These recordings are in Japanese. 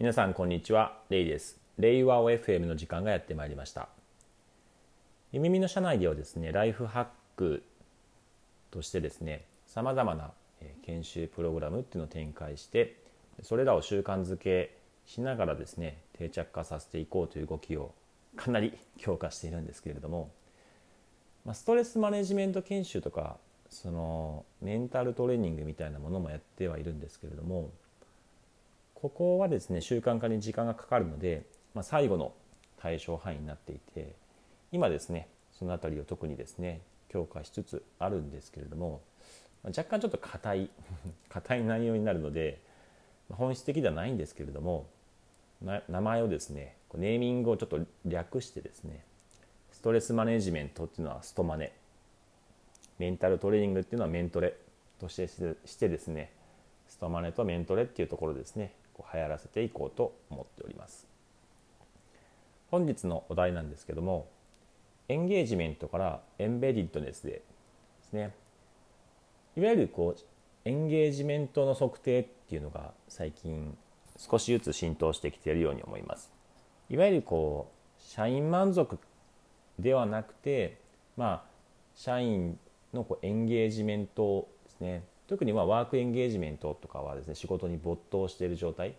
皆さんこんにちは。レイです。レイワオ FM の時間がやってまいりました。夢見の社内ではですねライフハックとしてですねさまざまな研修プログラムっていうのを展開してそれらを習慣づけしながらですね定着化させていこうという動きをかなり強化しているんですけれどもストレスマネジメント研修とかそのメンタルトレーニングみたいなものもやってはいるんですけれどもここはですね習慣化に時間がかかるので、まあ、最後の対象範囲になっていて今ですねその辺りを特にですね強化しつつあるんですけれども若干ちょっと硬い 硬い内容になるので本質的ではないんですけれども名前をですねネーミングをちょっと略してですねストレスマネジメントっていうのはストマネメンタルトレーニングっていうのはメントレとしてしてですねストマネとメントレっていうところですねこう流行らせていこうと思っております。本日のお題なんですけどもエンゲージメントからエンベディッドネスでですね。いわゆるこうエンゲージメントの測定っていうのが最近少しずつ浸透してきているように思います。いわゆるこう社員満足ではなくてまあ社員のこうエンゲージメントですね。特にまワークエンゲージメントとかはですね仕事に没頭している状態。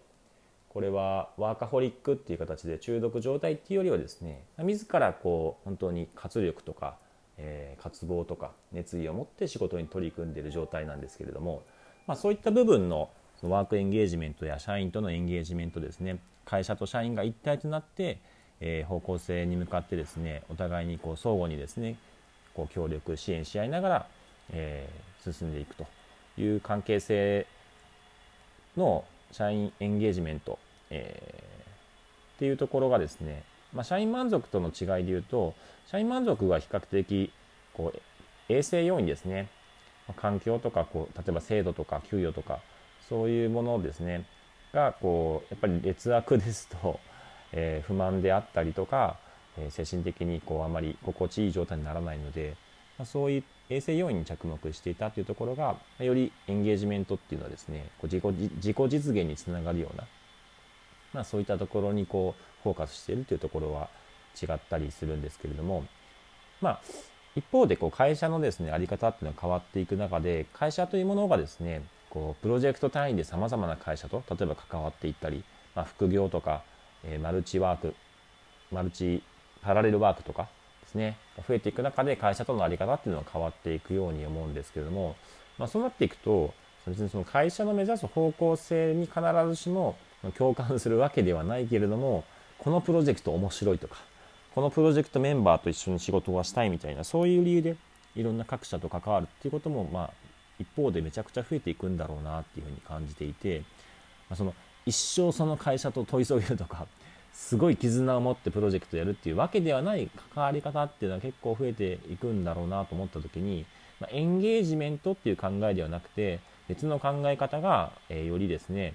これはワーカホリックっていう形で中毒状態っていうよりはですね自らこう本当に活力とか、えー、渇望とか熱意を持って仕事に取り組んでいる状態なんですけれども、まあ、そういった部分のワークエンゲージメントや社員とのエンゲージメントですね会社と社員が一体となって、えー、方向性に向かってですねお互いにこう相互にですねこう協力支援し合いながら、えー、進んでいくと。いう関係性の社員エンゲージメント、えー、っていうところがですね、まあ、社員満足との違いでいうと社員満足は比較的こう衛生要因ですね。環境とかこう例えば制度とか給与とかそういうものですね。がこうやっぱり劣悪ですと、えー、不満であったりとか、えー、精神的にこうあまり心地いい状態にならないので、ま、そういう衛生要因に着目していたというところがよりエンゲージメントっていうのはですねこう自己自己実現につながるような、まあ、そういったところにこうフォーカスしているというところは違ったりするんですけれどもまあ一方でこう会社のですね在り方っていうのは変わっていく中で会社というものがですねこうプロジェクト単位でさまざまな会社と例えば関わっていったり、まあ、副業とか、えー、マルチワークマルチパラレルワークとかですね。増えていく中で会社との在り方っていうのは変わっていくように思うんですけれども、まあ、そうなっていくと別にその会社の目指す方向性に必ずしも共感するわけではないけれどもこのプロジェクト面白いとかこのプロジェクトメンバーと一緒に仕事はしたいみたいなそういう理由でいろんな各社と関わるっていうこともまあ一方でめちゃくちゃ増えていくんだろうなっていうふうに感じていて、まあ、その一生その会社と問い添えるとかすごい絆を持ってプロジェクトやるっていうわけではない関わり方っていうのは結構増えていくんだろうなと思った時に、まあ、エンゲージメントっていう考えではなくて別の考え方が、えー、よりですね、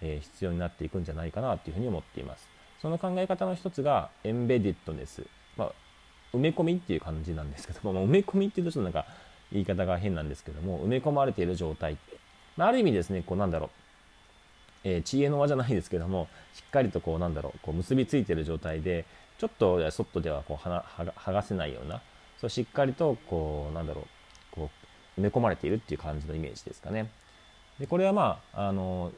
えー、必要になっていくんじゃないかなっていうふうに思っています。その考え方の一つがエンベディッドネス、まあ、埋め込みっていう感じなんですけども、まあ、埋め込みっていうとちょっとなんか言い方が変なんですけども埋め込まれている状態、まあ、ある意味ですねこうなんだろう、えー、知恵の輪じゃないですけどもしっかりとこうなんだろうこう結びついてる状態でちょっと外ではこう剥がせないようなそうしっかりとこうなんだろうこう埋め込まれているっていう感じのイメージですかね。でこれはまああの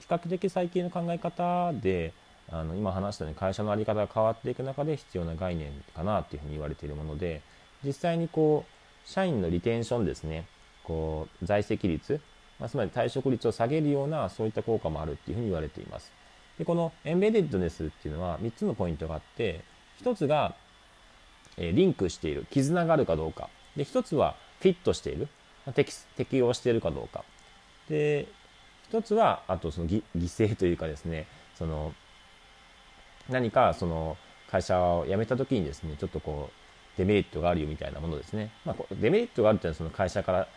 比較的最近の考え方であの今話したように会社の在り方が変わっていく中で必要な概念かなっていうふうに言われているもので実際にこう社員のリテンションですね、こう在籍率、まあ、つまり退職率を下げるようなそういった効果もあるっていうふうに言われています。でこのエンベデッドネスっていうのは3つのポイントがあって1つが、え、リンクしている絆があるかどうかで1つはフィットしている適適用しているかどうかで1つはあとその犠牲というかですねその何かその会社を辞めた時にですねちょっとこうデメリットがあるよみたいなものですね。まあ、デメリットがあるというのはその会社から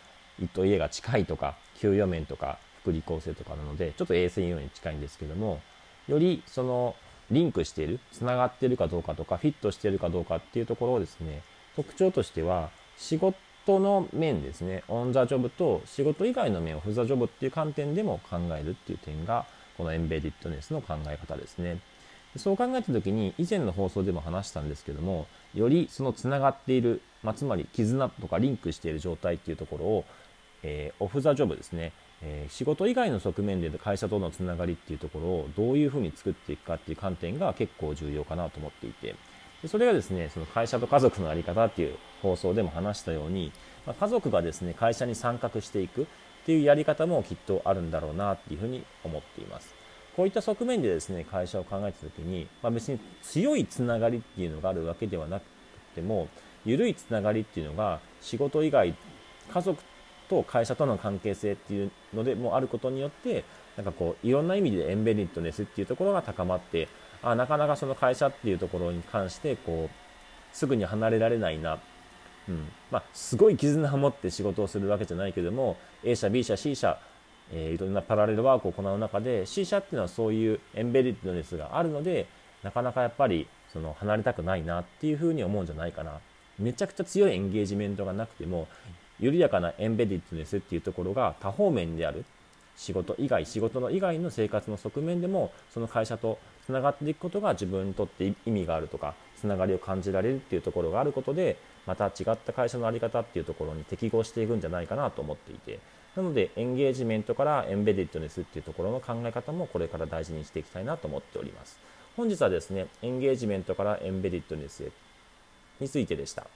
と家が近いとか給与面とか福利厚生とかなのでちょっと衛生用に近いんですけどもよりそのリンクしているつながっているかどうかとかフィットしているかどうかっていうところをですね特徴としては仕事の面ですねオン・ザ・ジョブと仕事以外の面をフ・ザ・ジョブっていう観点でも考えるっていう点がこのエンベディッドネスの考え方ですね。そう考えた時に以前の放送でも話したんですけどもよりそのつながっている、まあ、つまり絆とかリンクしている状態っていうところを、えー、オフ・ザ・ジョブですね、えー、仕事以外の側面で会社とのつながりっていうところをどういうふうに作っていくかっていう観点が結構重要かなと思っていてでそれがですねその会社と家族の在り方っていう放送でも話したように、まあ、家族がですね会社に参画していくっていうやり方もきっとあるんだろうなっていうふうに思っています。こういった側面でですね会社を考えた時に、まあ、別に強いつながりっていうのがあるわけではなくても緩いつながりっていうのが仕事以外家族と会社との関係性っていうのでもあることによってなんかこういろんな意味でエンベリッドネスっていうところが高まってあなかなかその会社っていうところに関してこうすぐに離れられないな、うん。まあ、すごい絆を持って仕事をするわけじゃないけども A 社 B 社 C 社えー、いろんなパラレルワークを行う中で C 社っていうのはそういうエンベデッドネスがあるのでなかなかやっぱりその離れたくないなっていうふうに思うんじゃないかな。めちゃくちゃ強いエンゲージメントがなくても緩やかなエンベデッドネスっていうところが多方面である。仕事以外仕事の以外の生活の側面でもその会社とつながっていくことが自分にとって意味があるとかつながりを感じられるっていうところがあることでまた違った会社の在り方っていうところに適合していくんじゃないかなと思っていてなのでエンゲージメントからエンベデッドネスっていうところの考え方もこれから大事にしていきたいなと思っております。本日はですねエンゲージメントからエンベデッドネスへについてでした。